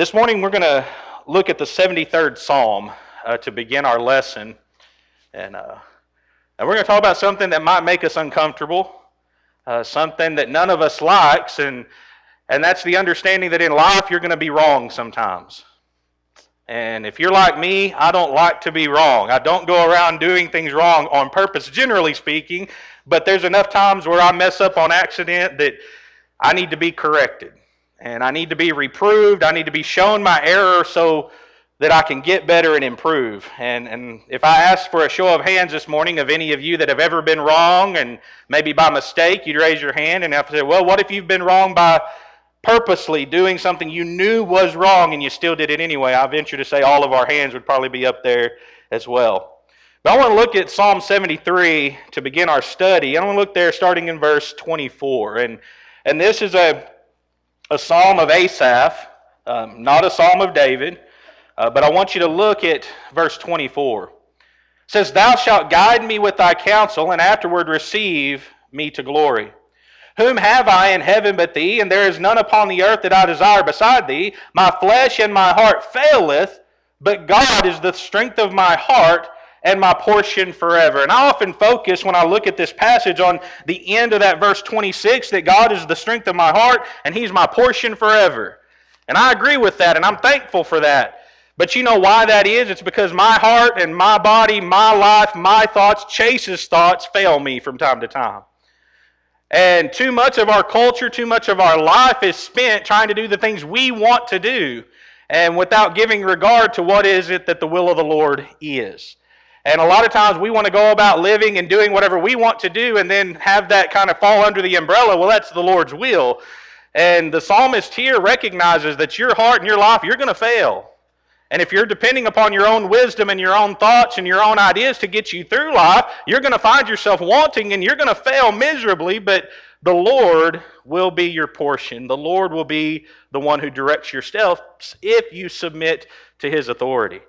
This morning we're going to look at the 73rd Psalm uh, to begin our lesson. And, uh, and we're going to talk about something that might make us uncomfortable, uh, something that none of us likes, and, and that's the understanding that in life you're going to be wrong sometimes. And if you're like me, I don't like to be wrong. I don't go around doing things wrong on purpose, generally speaking, but there's enough times where I mess up on accident that I need to be corrected and I need to be reproved. I need to be shown my error so that I can get better and improve. And, and if I ask for a show of hands this morning of any of you that have ever been wrong and maybe by mistake, you'd raise your hand and have to say, well, what if you've been wrong by purposely doing something you knew was wrong and you still did it anyway? I venture to say all of our hands would probably be up there as well. But I want to look at Psalm 73 to begin our study. I want to look there starting in verse 24. And, and this is a a psalm of Asaph, um, not a psalm of David, uh, but I want you to look at verse 24. It says, Thou shalt guide me with thy counsel, and afterward receive me to glory. Whom have I in heaven but thee? And there is none upon the earth that I desire beside thee. My flesh and my heart faileth, but God is the strength of my heart and my portion forever. And I often focus when I look at this passage on the end of that verse 26 that God is the strength of my heart and He's my portion forever. And I agree with that, and I'm thankful for that. But you know why that is? It's because my heart and my body, my life, my thoughts, Chase's thoughts fail me from time to time. And too much of our culture, too much of our life is spent trying to do the things we want to do and without giving regard to what is it that the will of the Lord is. And a lot of times we want to go about living and doing whatever we want to do and then have that kind of fall under the umbrella. Well, that's the Lord's will. And the psalmist here recognizes that your heart and your life, you're going to fail. And if you're depending upon your own wisdom and your own thoughts and your own ideas to get you through life, you're going to find yourself wanting and you're going to fail miserably, but the Lord will be your portion. The Lord will be the one who directs your steps if you submit to his authority.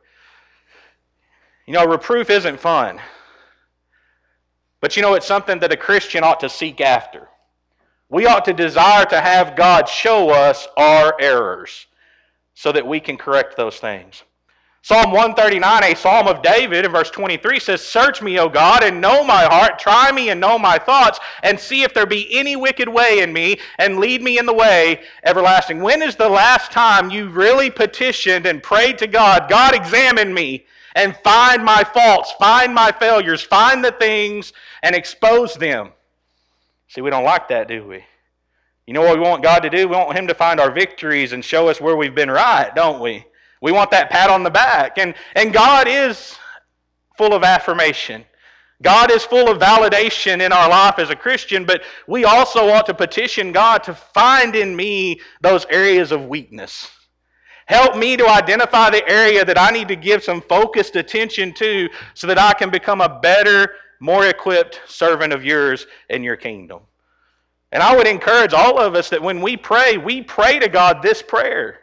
You know, reproof isn't fun. But you know, it's something that a Christian ought to seek after. We ought to desire to have God show us our errors so that we can correct those things. Psalm 139, a psalm of David, in verse 23 says, Search me, O God, and know my heart. Try me and know my thoughts, and see if there be any wicked way in me, and lead me in the way everlasting. When is the last time you really petitioned and prayed to God, God, examine me and find my faults, find my failures, find the things and expose them. See, we don't like that, do we? You know what we want God to do? We want Him to find our victories and show us where we've been right, don't we? We want that pat on the back. And, and God is full of affirmation. God is full of validation in our life as a Christian, but we also ought to petition God to find in me those areas of weakness. Help me to identify the area that I need to give some focused attention to so that I can become a better, more equipped servant of yours in your kingdom. And I would encourage all of us that when we pray, we pray to God this prayer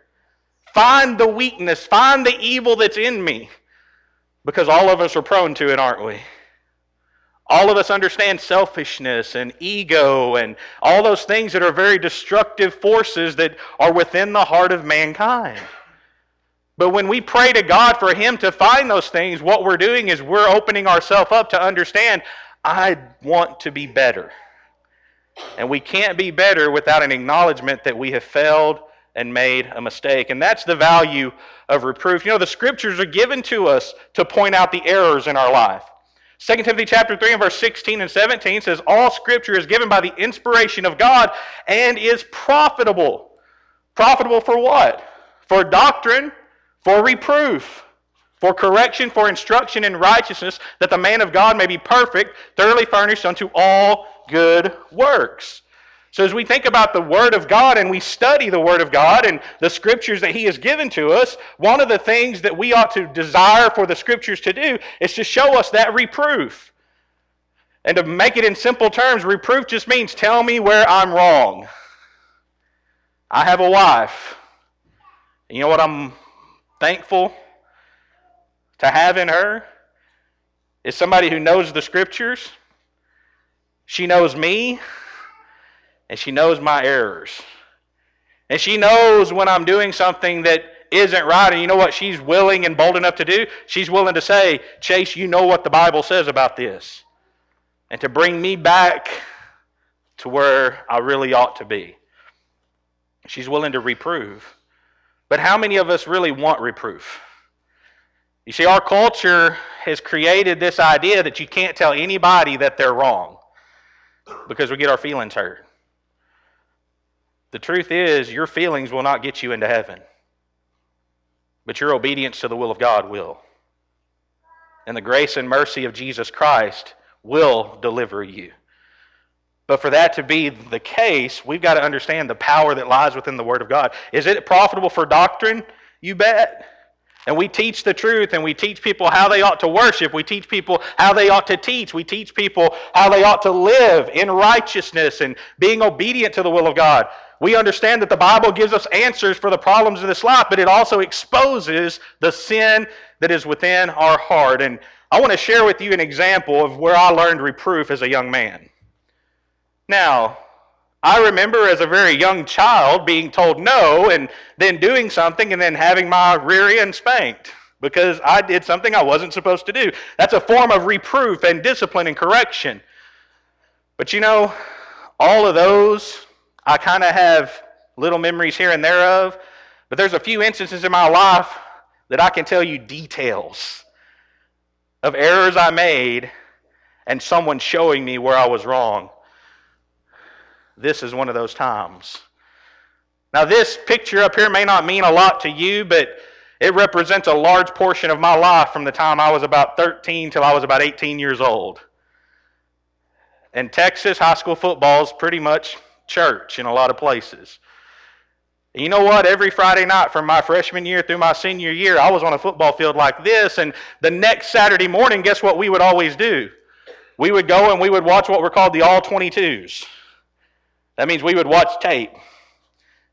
Find the weakness, find the evil that's in me, because all of us are prone to it, aren't we? All of us understand selfishness and ego and all those things that are very destructive forces that are within the heart of mankind. But when we pray to God for Him to find those things, what we're doing is we're opening ourselves up to understand, I want to be better. And we can't be better without an acknowledgement that we have failed and made a mistake. And that's the value of reproof. You know, the scriptures are given to us to point out the errors in our life. 2 Timothy chapter 3 and verse 16 and 17 says, All scripture is given by the inspiration of God and is profitable. Profitable for what? For doctrine, for reproof, for correction, for instruction in righteousness, that the man of God may be perfect, thoroughly furnished unto all good works. So, as we think about the Word of God and we study the Word of God and the Scriptures that He has given to us, one of the things that we ought to desire for the Scriptures to do is to show us that reproof. And to make it in simple terms, reproof just means tell me where I'm wrong. I have a wife. You know what I'm thankful to have in her is somebody who knows the scriptures. She knows me, and she knows my errors. And she knows when I'm doing something that isn't right. And you know what she's willing and bold enough to do? She's willing to say, Chase, you know what the Bible says about this. And to bring me back to where I really ought to be. She's willing to reprove. But how many of us really want reproof? You see, our culture has created this idea that you can't tell anybody that they're wrong because we get our feelings hurt. The truth is, your feelings will not get you into heaven, but your obedience to the will of God will. And the grace and mercy of Jesus Christ will deliver you. But for that to be the case, we've got to understand the power that lies within the Word of God. Is it profitable for doctrine? You bet. And we teach the truth and we teach people how they ought to worship. We teach people how they ought to teach. We teach people how they ought to live in righteousness and being obedient to the will of God. We understand that the Bible gives us answers for the problems of this life, but it also exposes the sin that is within our heart. And I want to share with you an example of where I learned reproof as a young man. Now, I remember as a very young child being told no and then doing something and then having my rear end spanked because I did something I wasn't supposed to do. That's a form of reproof and discipline and correction. But you know, all of those I kind of have little memories here and there of, but there's a few instances in my life that I can tell you details of errors I made and someone showing me where I was wrong this is one of those times. Now, this picture up here may not mean a lot to you, but it represents a large portion of my life from the time I was about 13 till I was about 18 years old. In Texas, high school football is pretty much church in a lot of places. You know what? Every Friday night from my freshman year through my senior year, I was on a football field like this. And the next Saturday morning, guess what we would always do? We would go and we would watch what were called the All 22s. That means we would watch tape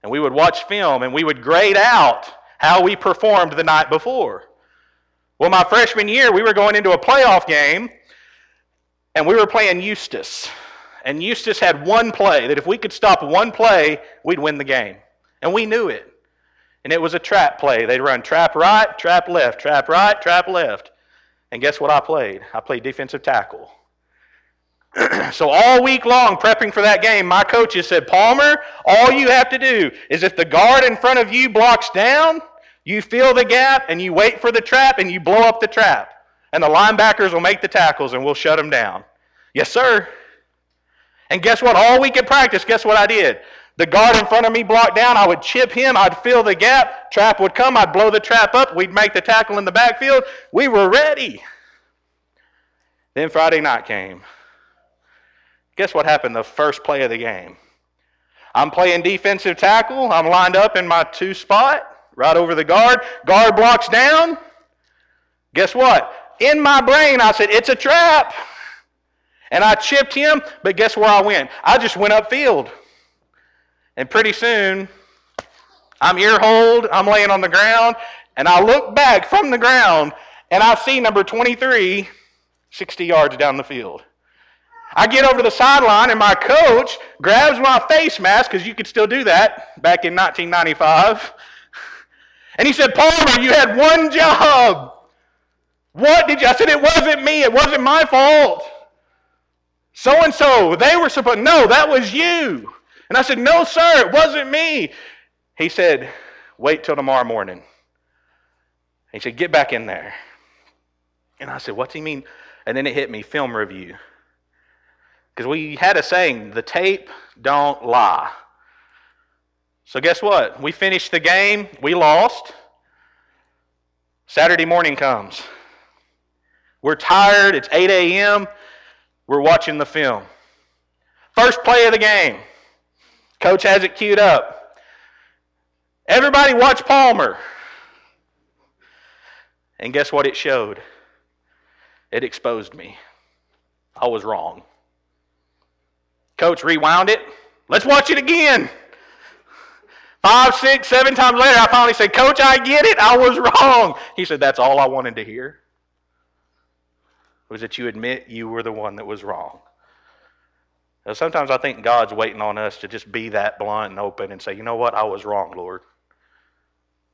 and we would watch film and we would grade out how we performed the night before. Well, my freshman year, we were going into a playoff game and we were playing Eustis. And Eustis had one play that if we could stop one play, we'd win the game. And we knew it. And it was a trap play. They'd run trap right, trap left, trap right, trap left. And guess what I played? I played defensive tackle. so all week long, prepping for that game, my coaches said, Palmer, all you have to do is if the guard in front of you blocks down, you fill the gap and you wait for the trap and you blow up the trap. And the linebackers will make the tackles and we'll shut them down. Yes, sir. And guess what? All week at practice, guess what I did? The guard in front of me blocked down. I would chip him. I'd fill the gap. Trap would come. I'd blow the trap up. We'd make the tackle in the backfield. We were ready. Then Friday night came. Guess what happened the first play of the game? I'm playing defensive tackle. I'm lined up in my two spot, right over the guard. Guard blocks down. Guess what? In my brain, I said, it's a trap. And I chipped him, but guess where I went? I just went upfield. And pretty soon, I'm ear hold, I'm laying on the ground, and I look back from the ground, and I see number 23 60 yards down the field. I get over to the sideline, and my coach grabs my face mask, because you could still do that back in 1995. And he said, Palmer, you had one job. What did you? I said, it wasn't me. It wasn't my fault. So and so, they were supposed, no, that was you. And I said, no, sir, it wasn't me. He said, wait till tomorrow morning. He said, get back in there. And I said, what's he mean? And then it hit me, film review. Because we had a saying, the tape don't lie. So guess what? We finished the game, we lost. Saturday morning comes. We're tired, it's 8 a.m., we're watching the film. First play of the game. Coach has it queued up. Everybody watch Palmer. And guess what it showed? It exposed me. I was wrong. Coach rewound it. Let's watch it again. Five, six, seven times later, I finally said, Coach, I get it. I was wrong. He said, That's all I wanted to hear. Was that you admit you were the one that was wrong. Now, sometimes I think God's waiting on us to just be that blunt and open and say, You know what? I was wrong, Lord.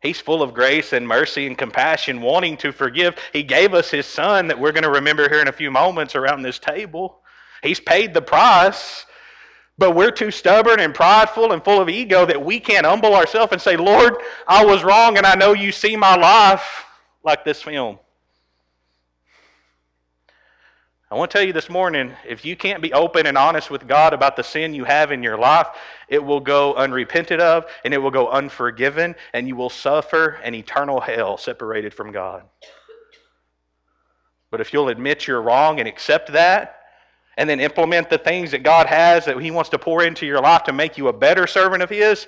He's full of grace and mercy and compassion, wanting to forgive. He gave us His Son that we're going to remember here in a few moments around this table. He's paid the price, but we're too stubborn and prideful and full of ego that we can't humble ourselves and say, Lord, I was wrong and I know you see my life like this film. I want to tell you this morning if you can't be open and honest with God about the sin you have in your life, it will go unrepented of and it will go unforgiven, and you will suffer an eternal hell separated from God. But if you'll admit you're wrong and accept that, and then implement the things that God has that He wants to pour into your life to make you a better servant of His,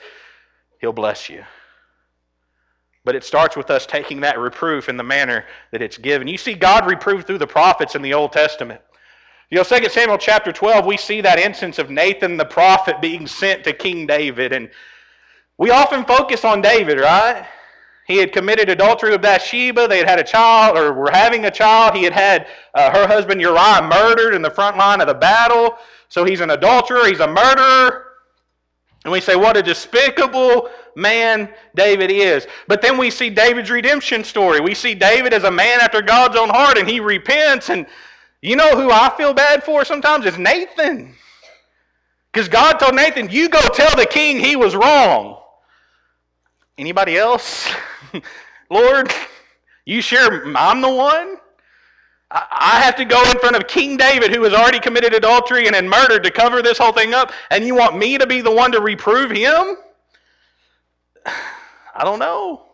He'll bless you. But it starts with us taking that reproof in the manner that it's given. You see God reproved through the prophets in the Old Testament. You know, 2 Samuel chapter 12, we see that instance of Nathan the prophet being sent to King David. And we often focus on David, right? He had committed adultery with Bathsheba. They had had a child, or were having a child. He had had uh, her husband Uriah murdered in the front line of the battle. So he's an adulterer, he's a murderer. And we say, what a despicable man David is. But then we see David's redemption story. We see David as a man after God's own heart, and he repents. And you know who I feel bad for sometimes? It's Nathan. Because God told Nathan, you go tell the king he was wrong. Anybody else? Lord, you sure I'm the one? I have to go in front of King David, who has already committed adultery and had murdered, to cover this whole thing up, and you want me to be the one to reprove him? I don't know.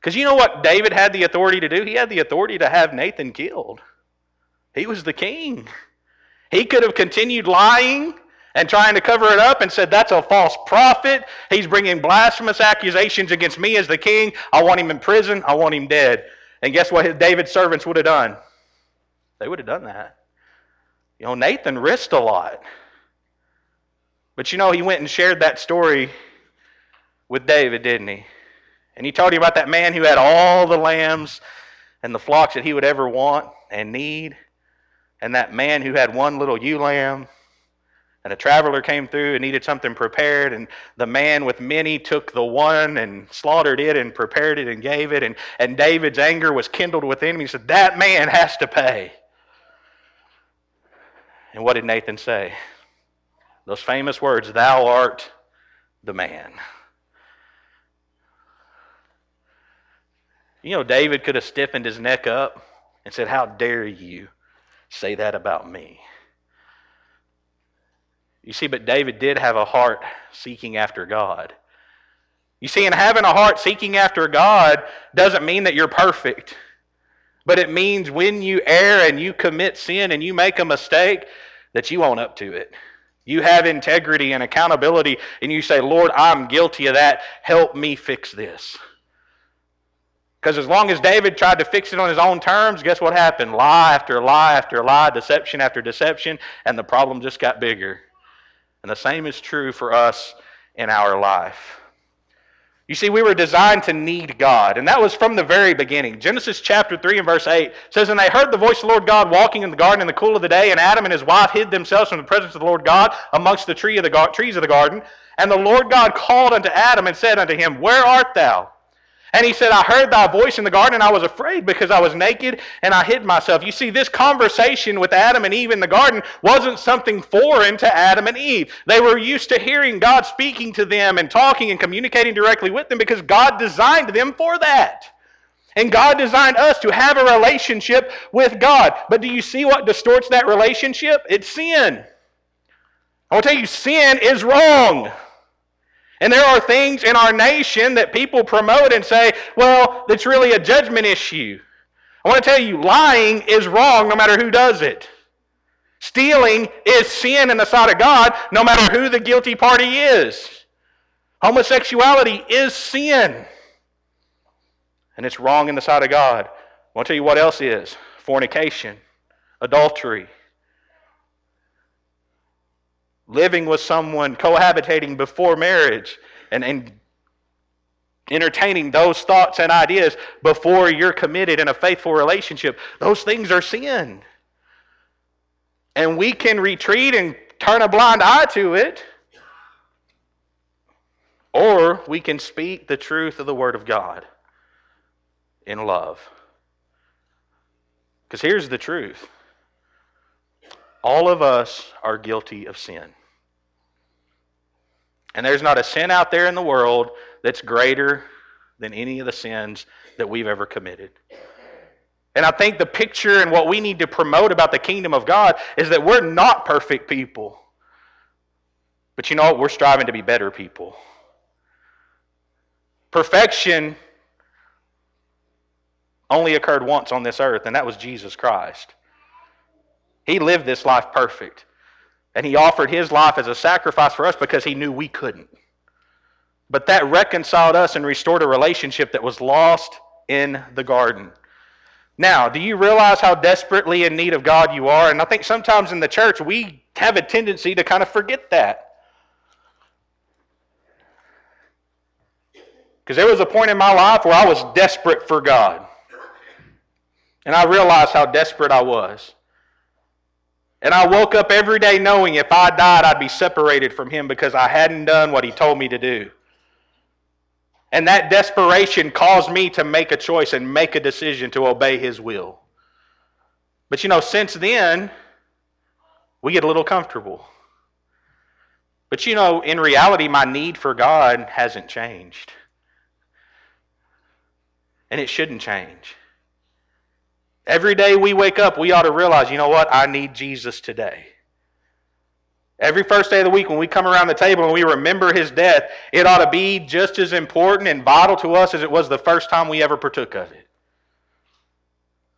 Because you know what David had the authority to do? He had the authority to have Nathan killed. He was the king. He could have continued lying and trying to cover it up and said, That's a false prophet. He's bringing blasphemous accusations against me as the king. I want him in prison. I want him dead. And guess what David's servants would have done? They would have done that. You know, Nathan risked a lot. But you know, he went and shared that story with David, didn't he? And he told you about that man who had all the lambs and the flocks that he would ever want and need, and that man who had one little ewe lamb. And a traveler came through and needed something prepared, and the man with many took the one and slaughtered it and prepared it and gave it. And, and David's anger was kindled within him. He said, That man has to pay. And what did Nathan say? Those famous words, Thou art the man. You know, David could have stiffened his neck up and said, How dare you say that about me? You see, but David did have a heart seeking after God. You see, in having a heart seeking after God doesn't mean that you're perfect. But it means when you err and you commit sin and you make a mistake, that you own up to it. You have integrity and accountability, and you say, Lord, I'm guilty of that. Help me fix this. Because as long as David tried to fix it on his own terms, guess what happened? Lie after lie after lie, deception after deception, and the problem just got bigger. And the same is true for us in our life. You see, we were designed to need God, and that was from the very beginning. Genesis chapter 3 and verse 8 says, And they heard the voice of the Lord God walking in the garden in the cool of the day, and Adam and his wife hid themselves from the presence of the Lord God amongst the tree of the trees of the garden. And the Lord God called unto Adam and said unto him, Where art thou? And he said, I heard thy voice in the garden, and I was afraid because I was naked and I hid myself. You see, this conversation with Adam and Eve in the garden wasn't something foreign to Adam and Eve. They were used to hearing God speaking to them and talking and communicating directly with them because God designed them for that. And God designed us to have a relationship with God. But do you see what distorts that relationship? It's sin. I want to tell you, sin is wrong. And there are things in our nation that people promote and say, well, it's really a judgment issue. I want to tell you, lying is wrong no matter who does it. Stealing is sin in the sight of God no matter who the guilty party is. Homosexuality is sin. And it's wrong in the sight of God. I want to tell you what else is fornication, adultery, living with someone, cohabitating before marriage, and, and entertaining those thoughts and ideas before you're committed in a faithful relationship, those things are sin. And we can retreat and turn a blind eye to it. or we can speak the truth of the Word of God in love. Because here's the truth all of us are guilty of sin. And there's not a sin out there in the world that's greater than any of the sins that we've ever committed. And I think the picture and what we need to promote about the kingdom of God is that we're not perfect people. But you know what? We're striving to be better people. Perfection only occurred once on this earth, and that was Jesus Christ. He lived this life perfect. And he offered his life as a sacrifice for us because he knew we couldn't. But that reconciled us and restored a relationship that was lost in the garden. Now, do you realize how desperately in need of God you are? And I think sometimes in the church we have a tendency to kind of forget that. Because there was a point in my life where I was desperate for God. And I realized how desperate I was. And I woke up every day knowing if I died, I'd be separated from Him because I hadn't done what He told me to do. And that desperation caused me to make a choice and make a decision to obey His will. But you know, since then, we get a little comfortable. But you know, in reality, my need for God hasn't changed. And it shouldn't change. Every day we wake up, we ought to realize, you know what? I need Jesus today. Every first day of the week, when we come around the table and we remember his death, it ought to be just as important and vital to us as it was the first time we ever partook of it.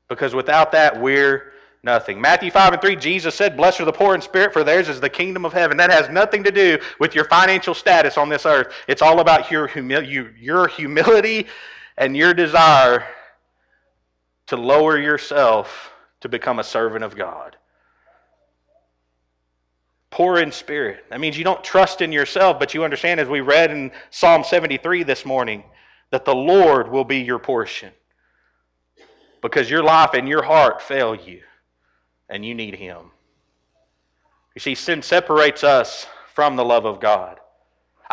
Because without that, we're nothing. Matthew 5 and 3, Jesus said, Blessed are the poor in spirit, for theirs is the kingdom of heaven. That has nothing to do with your financial status on this earth. It's all about your, your humility and your desire to lower yourself to become a servant of God. Poor in spirit. That means you don't trust in yourself, but you understand, as we read in Psalm 73 this morning, that the Lord will be your portion. Because your life and your heart fail you, and you need Him. You see, sin separates us from the love of God.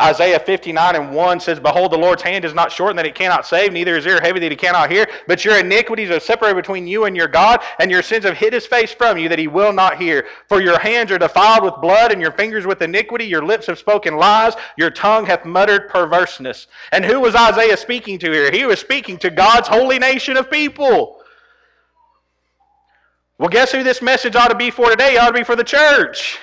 Isaiah 59 and 1 says, Behold, the Lord's hand is not shortened that it cannot save, neither is ear heavy that he cannot hear. But your iniquities are separated between you and your God, and your sins have hid his face from you that he will not hear. For your hands are defiled with blood, and your fingers with iniquity. Your lips have spoken lies, your tongue hath muttered perverseness. And who was Isaiah speaking to here? He was speaking to God's holy nation of people. Well, guess who this message ought to be for today? It ought to be for the church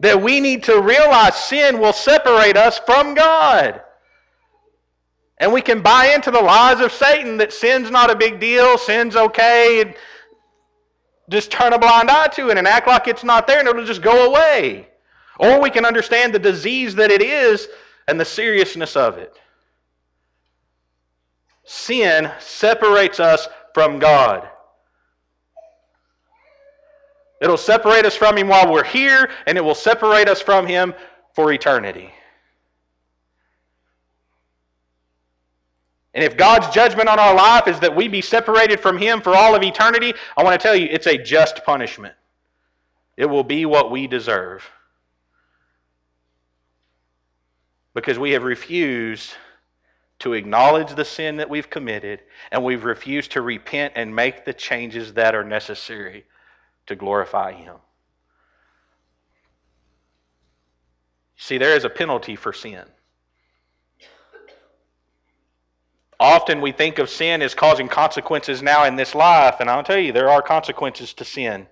that we need to realize sin will separate us from God. And we can buy into the lies of Satan that sin's not a big deal, sin's okay, and just turn a blind eye to it and act like it's not there and it'll just go away. Or we can understand the disease that it is and the seriousness of it. Sin separates us from God. It'll separate us from Him while we're here, and it will separate us from Him for eternity. And if God's judgment on our life is that we be separated from Him for all of eternity, I want to tell you it's a just punishment. It will be what we deserve. Because we have refused to acknowledge the sin that we've committed, and we've refused to repent and make the changes that are necessary to glorify Him. See, there is a penalty for sin. Often we think of sin as causing consequences now in this life, and I'll tell you, there are consequences to sin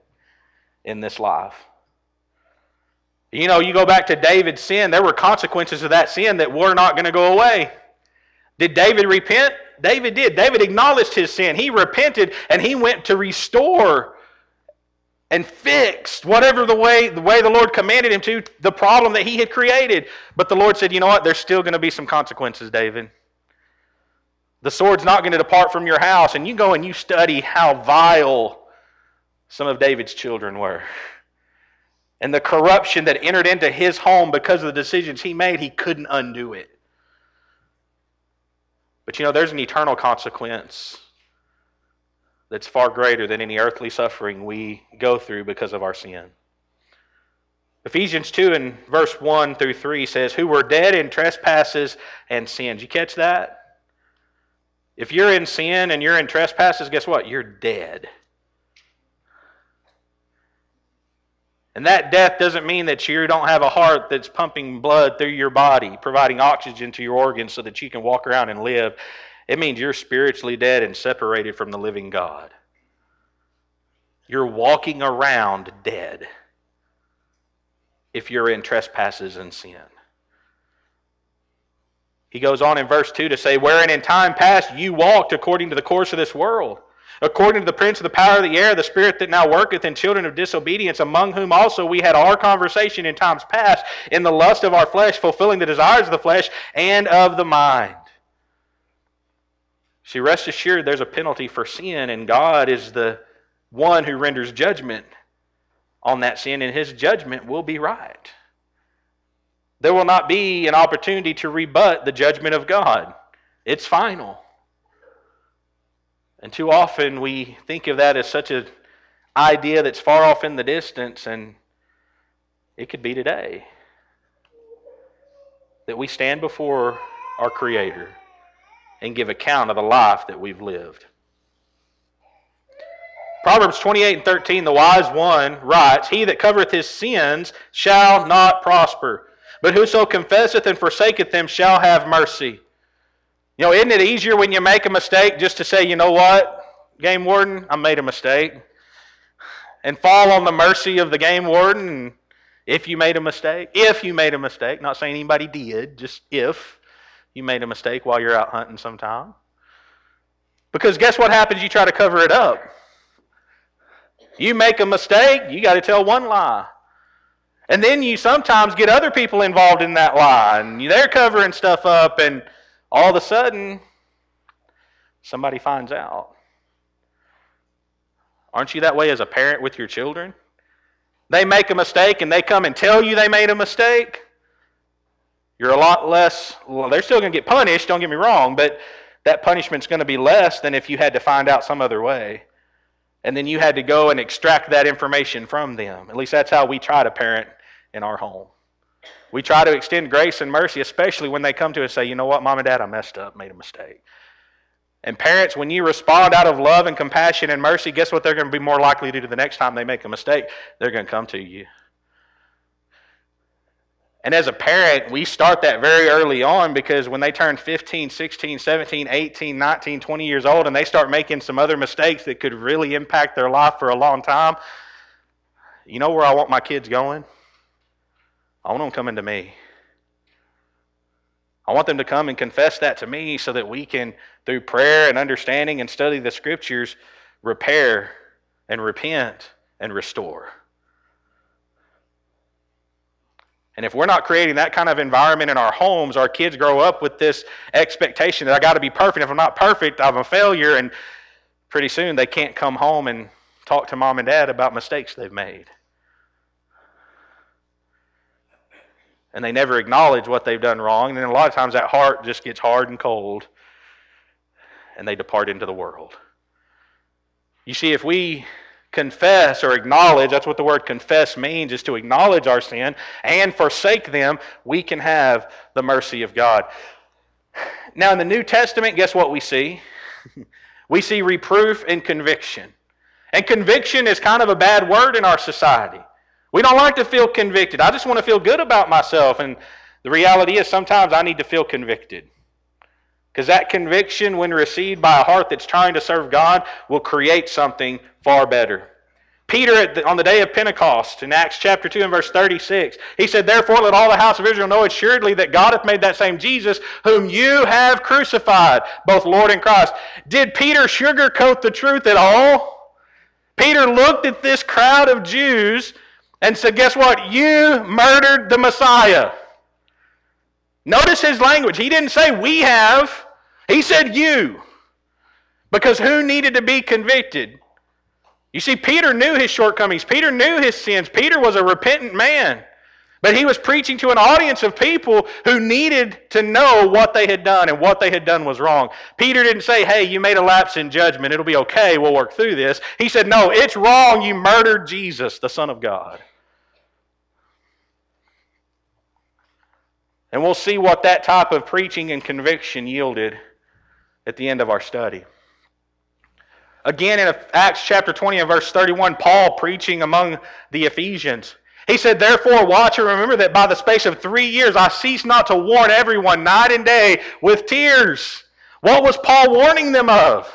in this life. You know, you go back to David's sin, there were consequences of that sin that were not going to go away. Did David repent? David did. David acknowledged his sin. He repented and he went to restore and fixed whatever the way the way the Lord commanded him to the problem that he had created. But the Lord said, "You know what? There's still going to be some consequences, David. The sword's not going to depart from your house." And you go and you study how vile some of David's children were. And the corruption that entered into his home because of the decisions he made, he couldn't undo it. But you know, there's an eternal consequence that's far greater than any earthly suffering we go through because of our sin. Ephesians 2 and verse 1 through 3 says, Who were dead in trespasses and sins. You catch that? If you're in sin and you're in trespasses, guess what? You're dead. And that death doesn't mean that you don't have a heart that's pumping blood through your body, providing oxygen to your organs so that you can walk around and live. It means you're spiritually dead and separated from the living God. You're walking around dead if you're in trespasses and sin. He goes on in verse 2 to say, Wherein in time past you walked according to the course of this world according to the prince of the power of the air, the spirit that now worketh in children of disobedience, among whom also we had our conversation in times past, in the lust of our flesh, fulfilling the desires of the flesh and of the mind. See, rest assured there's a penalty for sin, and God is the one who renders judgment on that sin, and his judgment will be right. There will not be an opportunity to rebut the judgment of God, it's final. And too often we think of that as such an idea that's far off in the distance, and it could be today. That we stand before our Creator and give account of the life that we've lived. Proverbs 28 and 13, the wise one writes, He that covereth his sins shall not prosper, but whoso confesseth and forsaketh them shall have mercy. You know, isn't it easier when you make a mistake just to say, you know what, game warden, I made a mistake? And fall on the mercy of the game warden if you made a mistake. If you made a mistake, not saying anybody did, just if you made a mistake while you're out hunting sometime. Because guess what happens? You try to cover it up. You make a mistake, you got to tell one lie. And then you sometimes get other people involved in that lie, and they're covering stuff up, and all of a sudden, somebody finds out. Aren't you that way as a parent with your children? They make a mistake and they come and tell you they made a mistake. You're a lot less, well, they're still going to get punished, don't get me wrong, but that punishment's going to be less than if you had to find out some other way. And then you had to go and extract that information from them. At least that's how we try to parent in our home. We try to extend grace and mercy, especially when they come to us and say, you know what, mom and dad, I messed up, made a mistake. And parents, when you respond out of love and compassion and mercy, guess what they're going to be more likely to do the next time they make a mistake? They're going to come to you. And as a parent, we start that very early on because when they turn 15, 16, 17, 18, 19, 20 years old and they start making some other mistakes that could really impact their life for a long time, you know where I want my kids going? I want them coming to me. I want them to come and confess that to me so that we can, through prayer and understanding and study the scriptures, repair and repent and restore. And if we're not creating that kind of environment in our homes, our kids grow up with this expectation that I got to be perfect. If I'm not perfect, I'm a failure. And pretty soon they can't come home and talk to mom and dad about mistakes they've made. and they never acknowledge what they've done wrong. And then a lot of times that heart just gets hard and cold and they depart into the world. You see, if we confess or acknowledge, that's what the word confess means, is to acknowledge our sin and forsake them, we can have the mercy of God. Now, in the New Testament, guess what we see? we see reproof and conviction. And conviction is kind of a bad word in our society. We don't like to feel convicted. I just want to feel good about myself. And the reality is sometimes I need to feel convicted. Because that conviction, when received by a heart that's trying to serve God, will create something far better. Peter, on the day of Pentecost, in Acts chapter 2 and verse 36, he said, Therefore let all the house of Israel know assuredly that God hath made that same Jesus, whom you have crucified, both Lord and Christ. Did Peter sugarcoat the truth at all? Peter looked at this crowd of Jews and said, Guess what? You murdered the Messiah. Notice his language. He didn't say we have, he said you. Because who needed to be convicted? You see, Peter knew his shortcomings, Peter knew his sins. Peter was a repentant man. But he was preaching to an audience of people who needed to know what they had done, and what they had done was wrong. Peter didn't say, Hey, you made a lapse in judgment. It'll be okay. We'll work through this. He said, No, it's wrong. You murdered Jesus, the Son of God. And we'll see what that type of preaching and conviction yielded at the end of our study. Again, in Acts chapter 20 and verse 31, Paul preaching among the Ephesians. He said, Therefore, watch and remember that by the space of three years I cease not to warn everyone night and day with tears. What was Paul warning them of?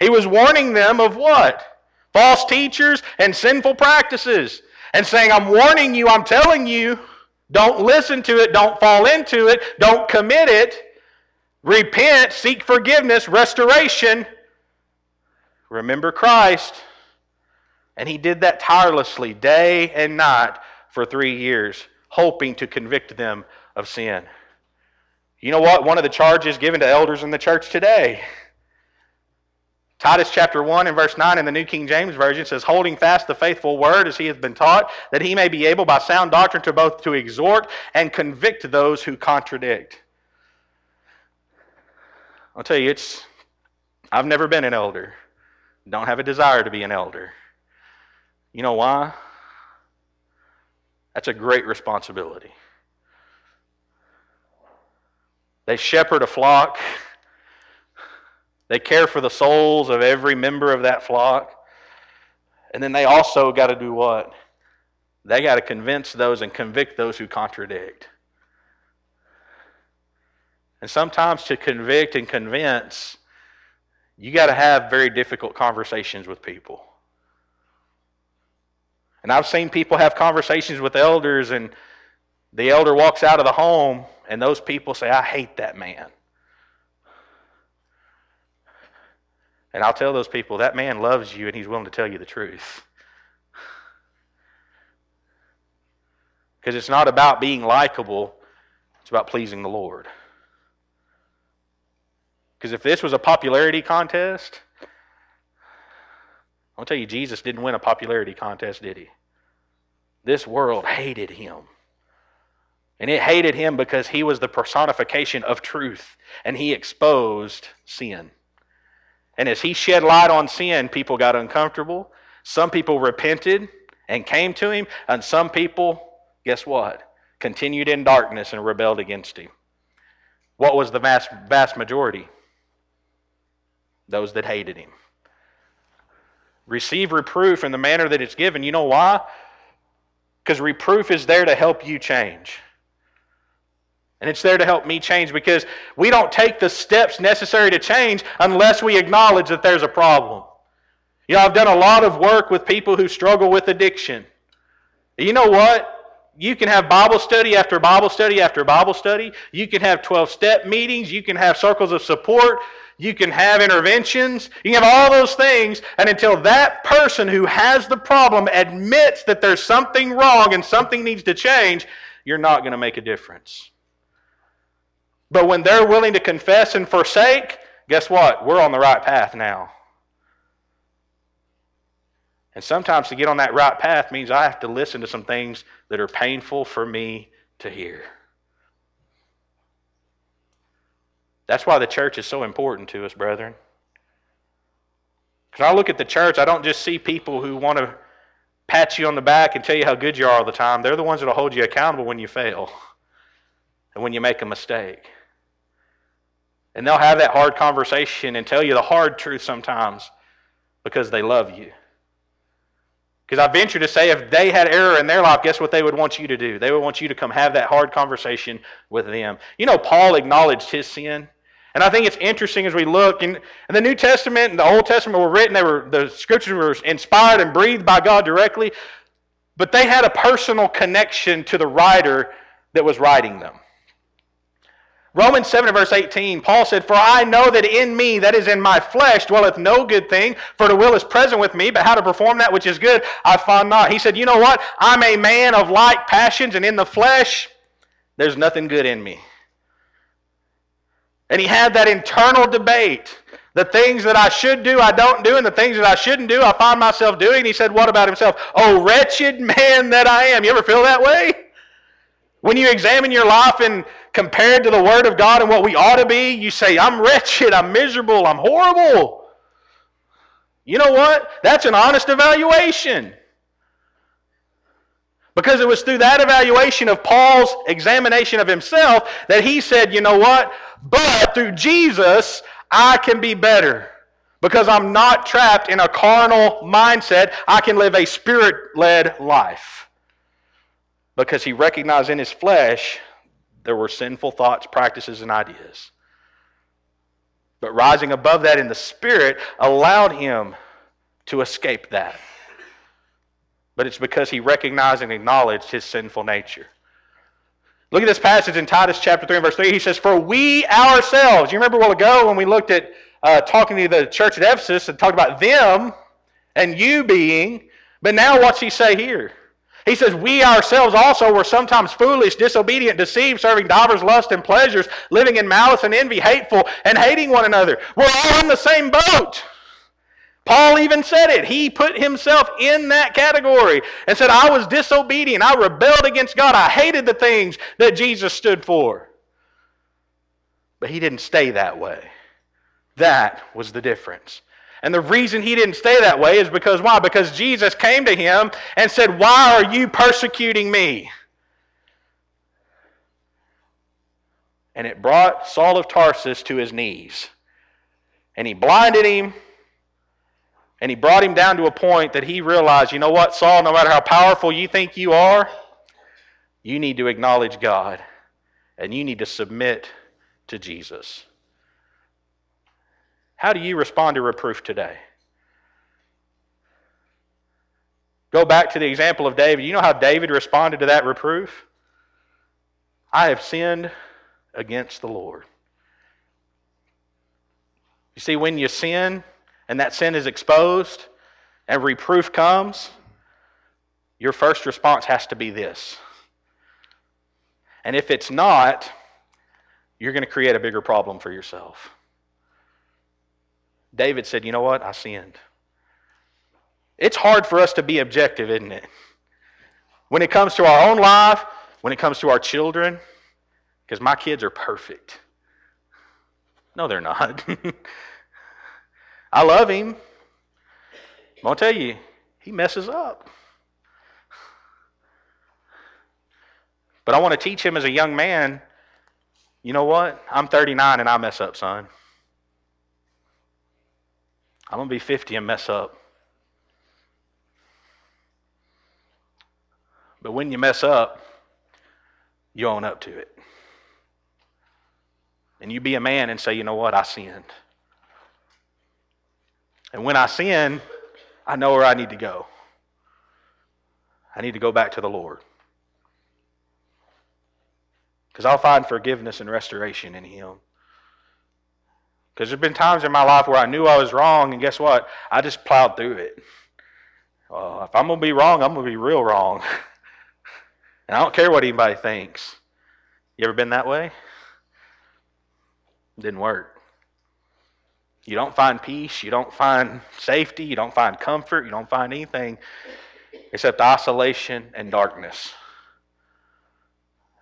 He was warning them of what? False teachers and sinful practices. And saying, I'm warning you, I'm telling you, don't listen to it, don't fall into it, don't commit it. Repent, seek forgiveness, restoration. Remember Christ. And he did that tirelessly, day and night, for three years, hoping to convict them of sin. You know what? One of the charges given to elders in the church today. Titus chapter 1 and verse 9 in the New King James Version says, Holding fast the faithful word as he has been taught, that he may be able by sound doctrine to both to exhort and convict those who contradict. I'll tell you, it's I've never been an elder. Don't have a desire to be an elder. You know why? That's a great responsibility. They shepherd a flock. They care for the souls of every member of that flock. And then they also got to do what? They got to convince those and convict those who contradict. And sometimes to convict and convince, you got to have very difficult conversations with people. And I've seen people have conversations with elders, and the elder walks out of the home, and those people say, I hate that man. And I'll tell those people, that man loves you and he's willing to tell you the truth. Because it's not about being likable, it's about pleasing the Lord. Because if this was a popularity contest, I'll tell you, Jesus didn't win a popularity contest, did he? This world hated him. And it hated him because he was the personification of truth and he exposed sin. And as he shed light on sin, people got uncomfortable. Some people repented and came to him, and some people, guess what? Continued in darkness and rebelled against him. What was the vast, vast majority? Those that hated him receive reproof in the manner that it's given. You know why? Because reproof is there to help you change. And it's there to help me change because we don't take the steps necessary to change unless we acknowledge that there's a problem. You know, I've done a lot of work with people who struggle with addiction. You know what? You can have Bible study after Bible study after Bible study. You can have 12 step meetings. You can have circles of support. You can have interventions. You can have all those things. And until that person who has the problem admits that there's something wrong and something needs to change, you're not going to make a difference. But when they're willing to confess and forsake, guess what? We're on the right path now. And sometimes to get on that right path means I have to listen to some things that are painful for me to hear. That's why the church is so important to us, brethren. Because I look at the church, I don't just see people who want to pat you on the back and tell you how good you are all the time. They're the ones that will hold you accountable when you fail and when you make a mistake. And they'll have that hard conversation and tell you the hard truth sometimes because they love you. Because I venture to say, if they had error in their life, guess what they would want you to do? They would want you to come have that hard conversation with them. You know, Paul acknowledged his sin. And I think it's interesting as we look in, in the New Testament and the Old Testament were written, they were the scriptures were inspired and breathed by God directly, but they had a personal connection to the writer that was writing them. Romans 7 verse 18, Paul said, For I know that in me, that is in my flesh, dwelleth no good thing, for the will is present with me, but how to perform that which is good I find not. He said, You know what? I'm a man of like passions, and in the flesh, there's nothing good in me. And he had that internal debate. The things that I should do, I don't do, and the things that I shouldn't do, I find myself doing. He said, What about himself? Oh, wretched man that I am. You ever feel that way? When you examine your life and compared to the Word of God and what we ought to be, you say, I'm wretched, I'm miserable, I'm horrible. You know what? That's an honest evaluation. Because it was through that evaluation of Paul's examination of himself that he said, you know what? But through Jesus, I can be better. Because I'm not trapped in a carnal mindset, I can live a spirit led life. Because he recognized in his flesh there were sinful thoughts, practices, and ideas. But rising above that in the spirit allowed him to escape that. But it's because he recognized and acknowledged his sinful nature. Look at this passage in Titus chapter 3 and verse 3. He says, For we ourselves, you remember a while ago when we looked at uh, talking to the church at Ephesus and talked about them and you being, but now what's he say here? He says, We ourselves also were sometimes foolish, disobedient, deceived, serving divers lusts and pleasures, living in malice and envy, hateful, and hating one another. We're all in the same boat. Paul even said it. He put himself in that category and said, I was disobedient. I rebelled against God. I hated the things that Jesus stood for. But he didn't stay that way. That was the difference. And the reason he didn't stay that way is because why? Because Jesus came to him and said, Why are you persecuting me? And it brought Saul of Tarsus to his knees. And he blinded him and he brought him down to a point that he realized, you know what, Saul, no matter how powerful you think you are, you need to acknowledge God and you need to submit to Jesus. How do you respond to reproof today? Go back to the example of David. You know how David responded to that reproof? I have sinned against the Lord. You see, when you sin, and that sin is exposed and reproof comes, your first response has to be this. And if it's not, you're going to create a bigger problem for yourself. David said, You know what? I sinned. It's hard for us to be objective, isn't it? When it comes to our own life, when it comes to our children, because my kids are perfect. No, they're not. I love him. I'm going to tell you, he messes up. But I want to teach him as a young man you know what? I'm 39 and I mess up, son. I'm going to be 50 and mess up. But when you mess up, you own up to it. And you be a man and say, you know what? I sinned. And when I sin, I know where I need to go. I need to go back to the Lord. Because I'll find forgiveness and restoration in Him. Because there have been times in my life where I knew I was wrong, and guess what? I just plowed through it. Uh, if I'm going to be wrong, I'm going to be real wrong. and I don't care what anybody thinks. You ever been that way? Didn't work. You don't find peace, you don't find safety, you don't find comfort, you don't find anything except isolation and darkness.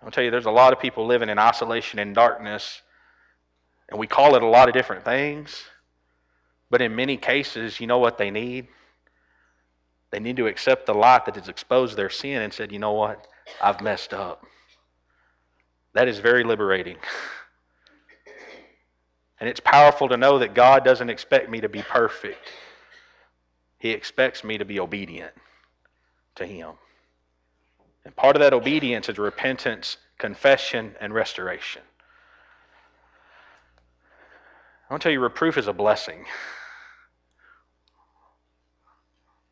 I'll tell you, there's a lot of people living in isolation and darkness, and we call it a lot of different things. But in many cases, you know what they need? They need to accept the light that has exposed their sin and said, you know what? I've messed up. That is very liberating. And it's powerful to know that God doesn't expect me to be perfect, He expects me to be obedient to Him. And part of that obedience is repentance, confession, and restoration. I want to tell you, reproof is a blessing.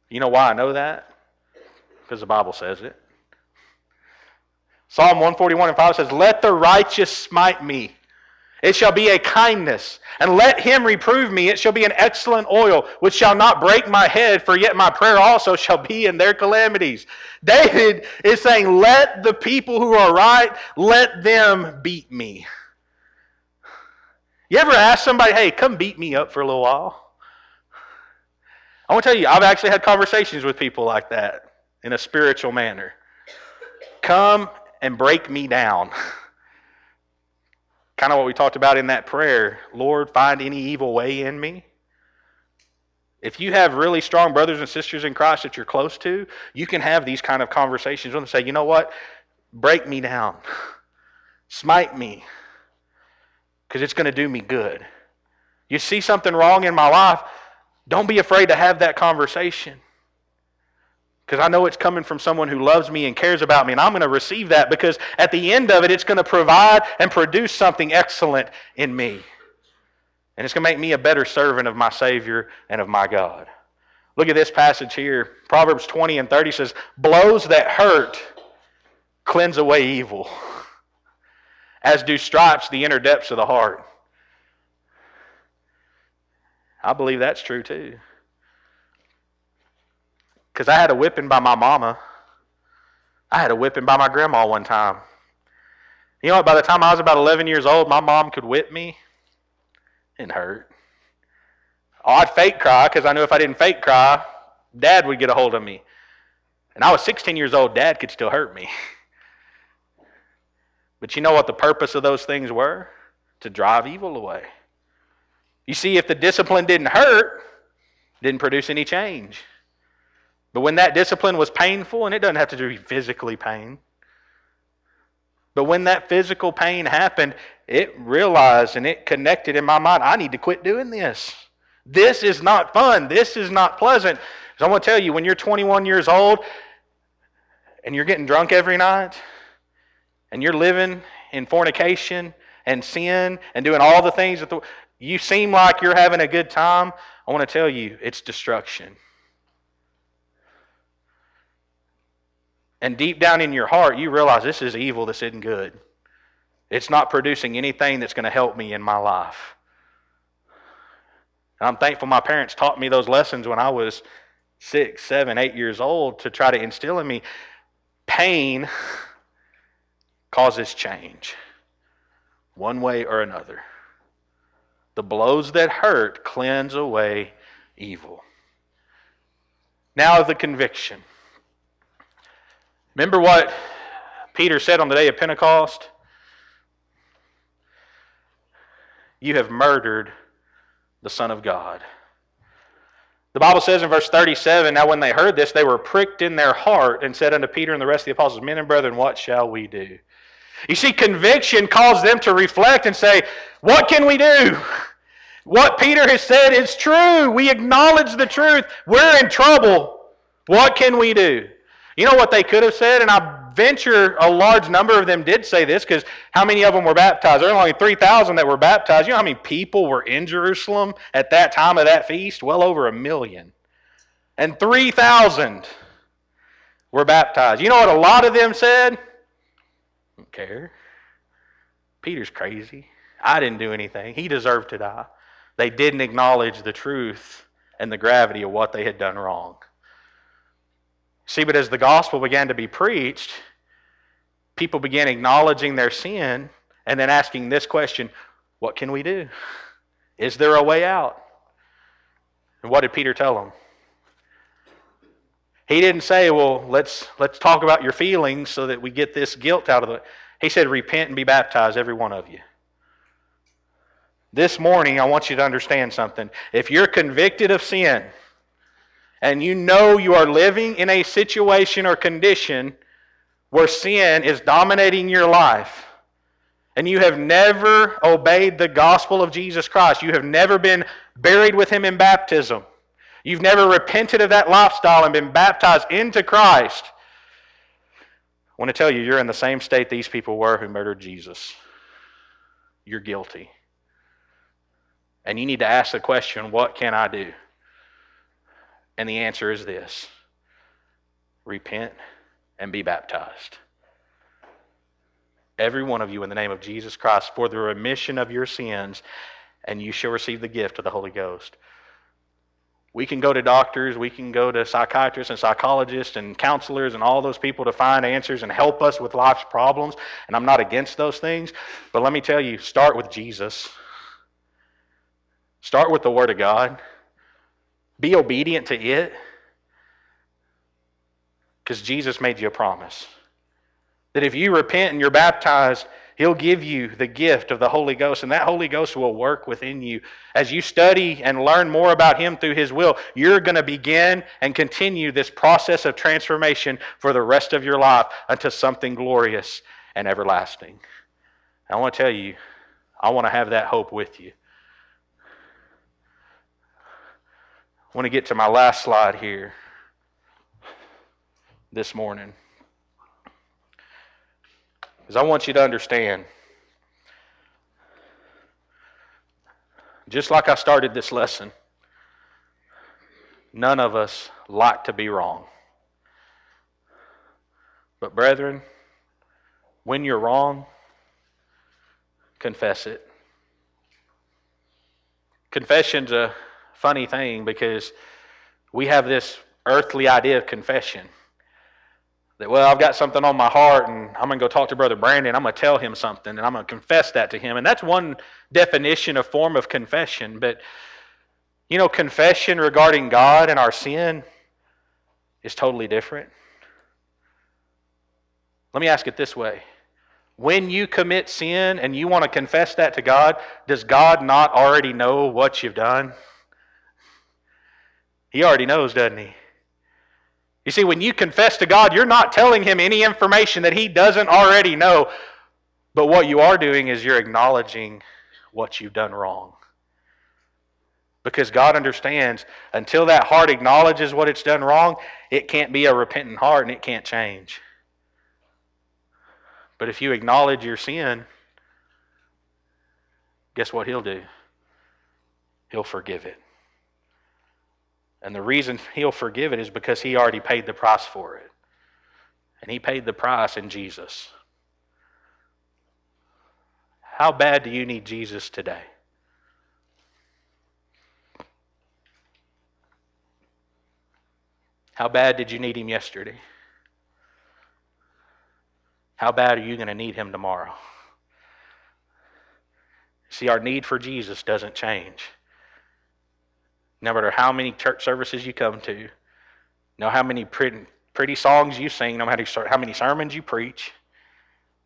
You know why I know that? Because the Bible says it. Psalm 141 and 5 says, Let the righteous smite me it shall be a kindness. And let him reprove me. It shall be an excellent oil, which shall not break my head, for yet my prayer also shall be in their calamities. David is saying, Let the people who are right, let them beat me. You ever ask somebody, hey, come beat me up for a little while? I want to tell you, I've actually had conversations with people like that in a spiritual manner. Come and break me down. kind of what we talked about in that prayer Lord, find any evil way in me. If you have really strong brothers and sisters in Christ that you're close to, you can have these kind of conversations with them say, you know what? Break me down. Smite me. Because it's going to do me good. You see something wrong in my life, don't be afraid to have that conversation. Because I know it's coming from someone who loves me and cares about me, and I'm going to receive that because at the end of it, it's going to provide and produce something excellent in me. And it's going to make me a better servant of my Savior and of my God. Look at this passage here. Proverbs 20 and 30 says, Blows that hurt cleanse away evil, as do stripes the inner depths of the heart. I believe that's true too. Because I had a whipping by my mama. I had a whipping by my grandma one time. You know? By the time I was about 11 years old, my mom could whip me and hurt. Oh, I'd fake cry because I knew if I didn't fake cry, dad would get a hold of me. And I was 16 years old, dad could still hurt me. But you know what the purpose of those things were? To drive evil away. You see, if the discipline didn't hurt, didn't produce any change. But when that discipline was painful, and it doesn't have to be physically pain, but when that physical pain happened, it realized and it connected in my mind I need to quit doing this. This is not fun. This is not pleasant. So I'm going to tell you, when you're 21 years old and you're getting drunk every night and you're living in fornication and sin and doing all the things that the, you seem like you're having a good time, I want to tell you it's destruction. And deep down in your heart, you realize this is evil, this isn't good. It's not producing anything that's going to help me in my life. And I'm thankful my parents taught me those lessons when I was six, seven, eight years old to try to instill in me pain causes change, one way or another. The blows that hurt cleanse away evil. Now, the conviction. Remember what Peter said on the day of Pentecost? You have murdered the Son of God. The Bible says in verse 37 Now, when they heard this, they were pricked in their heart and said unto Peter and the rest of the apostles, Men and brethren, what shall we do? You see, conviction caused them to reflect and say, What can we do? What Peter has said is true. We acknowledge the truth. We're in trouble. What can we do? You know what they could have said? And I venture a large number of them did say this because how many of them were baptized? There were only 3,000 that were baptized. You know how many people were in Jerusalem at that time of that feast? Well over a million. And 3,000 were baptized. You know what a lot of them said? Don't care. Peter's crazy. I didn't do anything. He deserved to die. They didn't acknowledge the truth and the gravity of what they had done wrong. See, but as the gospel began to be preached, people began acknowledging their sin and then asking this question What can we do? Is there a way out? And what did Peter tell them? He didn't say, Well, let's, let's talk about your feelings so that we get this guilt out of the. He said, Repent and be baptized, every one of you. This morning, I want you to understand something. If you're convicted of sin, and you know you are living in a situation or condition where sin is dominating your life, and you have never obeyed the gospel of Jesus Christ, you have never been buried with Him in baptism, you've never repented of that lifestyle and been baptized into Christ, I want to tell you, you're in the same state these people were who murdered Jesus. You're guilty. And you need to ask the question what can I do? And the answer is this repent and be baptized. Every one of you, in the name of Jesus Christ, for the remission of your sins, and you shall receive the gift of the Holy Ghost. We can go to doctors, we can go to psychiatrists and psychologists and counselors and all those people to find answers and help us with life's problems. And I'm not against those things. But let me tell you start with Jesus, start with the Word of God. Be obedient to it because Jesus made you a promise that if you repent and you're baptized, He'll give you the gift of the Holy Ghost, and that Holy Ghost will work within you. As you study and learn more about Him through His will, you're going to begin and continue this process of transformation for the rest of your life unto something glorious and everlasting. I want to tell you, I want to have that hope with you. I want to get to my last slide here this morning. Because I want you to understand, just like I started this lesson, none of us like to be wrong. But, brethren, when you're wrong, confess it. Confession's a funny thing because we have this earthly idea of confession. That, well, I've got something on my heart and I'm going to go talk to Brother Brandon. I'm going to tell him something and I'm going to confess that to him. And that's one definition, of form of confession. But, you know, confession regarding God and our sin is totally different. Let me ask it this way when you commit sin and you want to confess that to God, does God not already know what you've done? He already knows, doesn't he? You see, when you confess to God, you're not telling him any information that he doesn't already know. But what you are doing is you're acknowledging what you've done wrong. Because God understands until that heart acknowledges what it's done wrong, it can't be a repentant heart and it can't change. But if you acknowledge your sin, guess what he'll do? He'll forgive it. And the reason he'll forgive it is because he already paid the price for it. And he paid the price in Jesus. How bad do you need Jesus today? How bad did you need him yesterday? How bad are you going to need him tomorrow? See, our need for Jesus doesn't change. No matter how many church services you come to, no how many pretty, pretty songs you sing, no matter how many sermons you preach,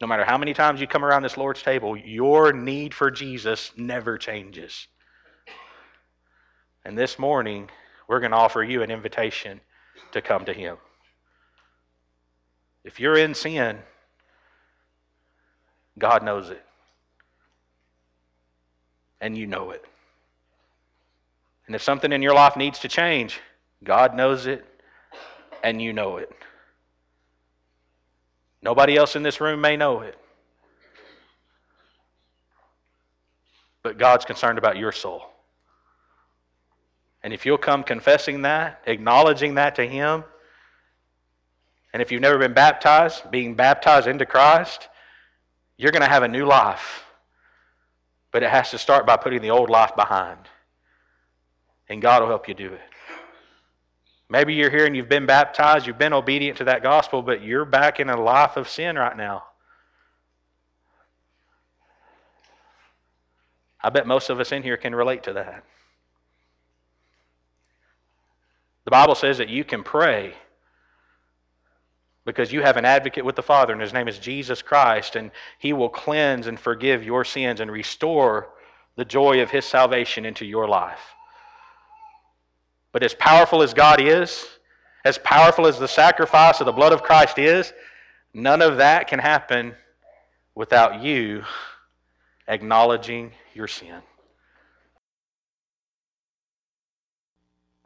no matter how many times you come around this Lord's table, your need for Jesus never changes. And this morning, we're going to offer you an invitation to come to Him. If you're in sin, God knows it. And you know it. And if something in your life needs to change, God knows it and you know it. Nobody else in this room may know it. But God's concerned about your soul. And if you'll come confessing that, acknowledging that to Him, and if you've never been baptized, being baptized into Christ, you're going to have a new life. But it has to start by putting the old life behind. And God will help you do it. Maybe you're here and you've been baptized, you've been obedient to that gospel, but you're back in a life of sin right now. I bet most of us in here can relate to that. The Bible says that you can pray because you have an advocate with the Father, and his name is Jesus Christ, and he will cleanse and forgive your sins and restore the joy of his salvation into your life. But as powerful as God is, as powerful as the sacrifice of the blood of Christ is, none of that can happen without you acknowledging your sin.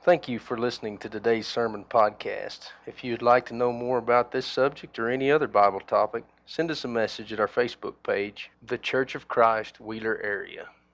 Thank you for listening to today's sermon podcast. If you'd like to know more about this subject or any other Bible topic, send us a message at our Facebook page, The Church of Christ, Wheeler Area.